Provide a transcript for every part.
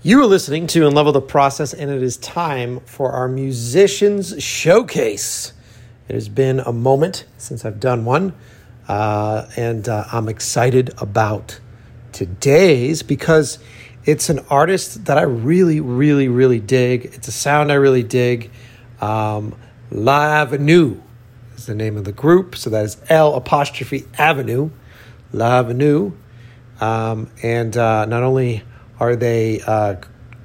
You are listening to Unlevel the Process, and it is time for our Musicians Showcase. It has been a moment since I've done one, uh, and uh, I'm excited about today's because it's an artist that I really, really, really dig. It's a sound I really dig. Um, L'Avenue is the name of the group, so that is L apostrophe Avenue, L'Avenue. Um, and uh, not only are they uh,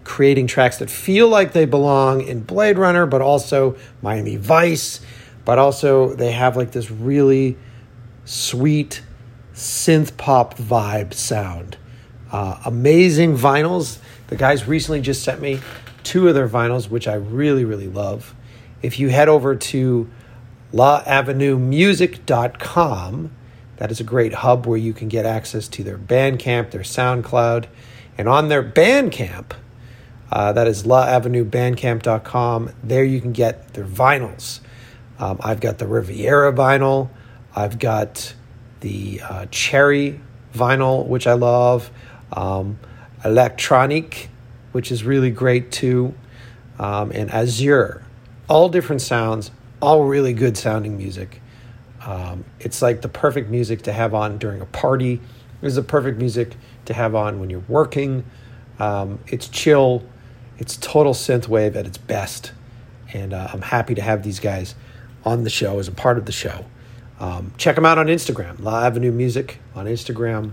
creating tracks that feel like they belong in Blade Runner, but also Miami Vice, but also they have like this really sweet synth pop vibe sound. Uh, amazing vinyls. The guys recently just sent me two of their vinyls, which I really, really love. If you head over to laavenuemusic.com, that is a great hub where you can get access to their Bandcamp, their SoundCloud, and on their Bandcamp, uh, that is laavenuebandcamp.com, there you can get their vinyls. Um, I've got the Riviera vinyl, I've got the uh, Cherry vinyl, which I love, um, Electronic, which is really great too, um, and Azure. All different sounds, all really good sounding music. Um, it's like the perfect music to have on during a party. It's the perfect music to have on when you're working. Um, it's chill. It's total synth wave at its best, and uh, I'm happy to have these guys on the show as a part of the show. Um, check them out on Instagram, La Avenue Music on Instagram,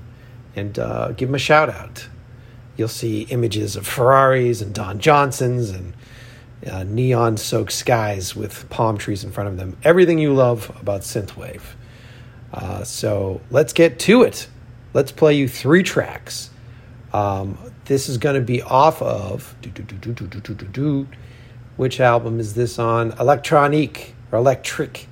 and uh, give them a shout out. You'll see images of Ferraris and Don Johnsons and uh, neon soaked skies with palm trees in front of them. Everything you love about synthwave. Uh, so let's get to it. Let's play you three tracks. Um, this is going to be off of. Which album is this on? Electronique or Electric.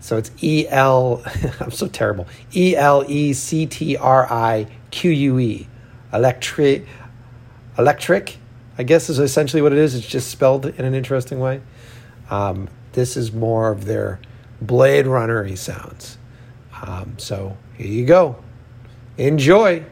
So it's E L. I'm so terrible. E L E C T R I Q U E. Electric. Electric. I guess is essentially what it is. It's just spelled in an interesting way. Um, this is more of their Blade Runner sounds. Um, so here you go. Enjoy.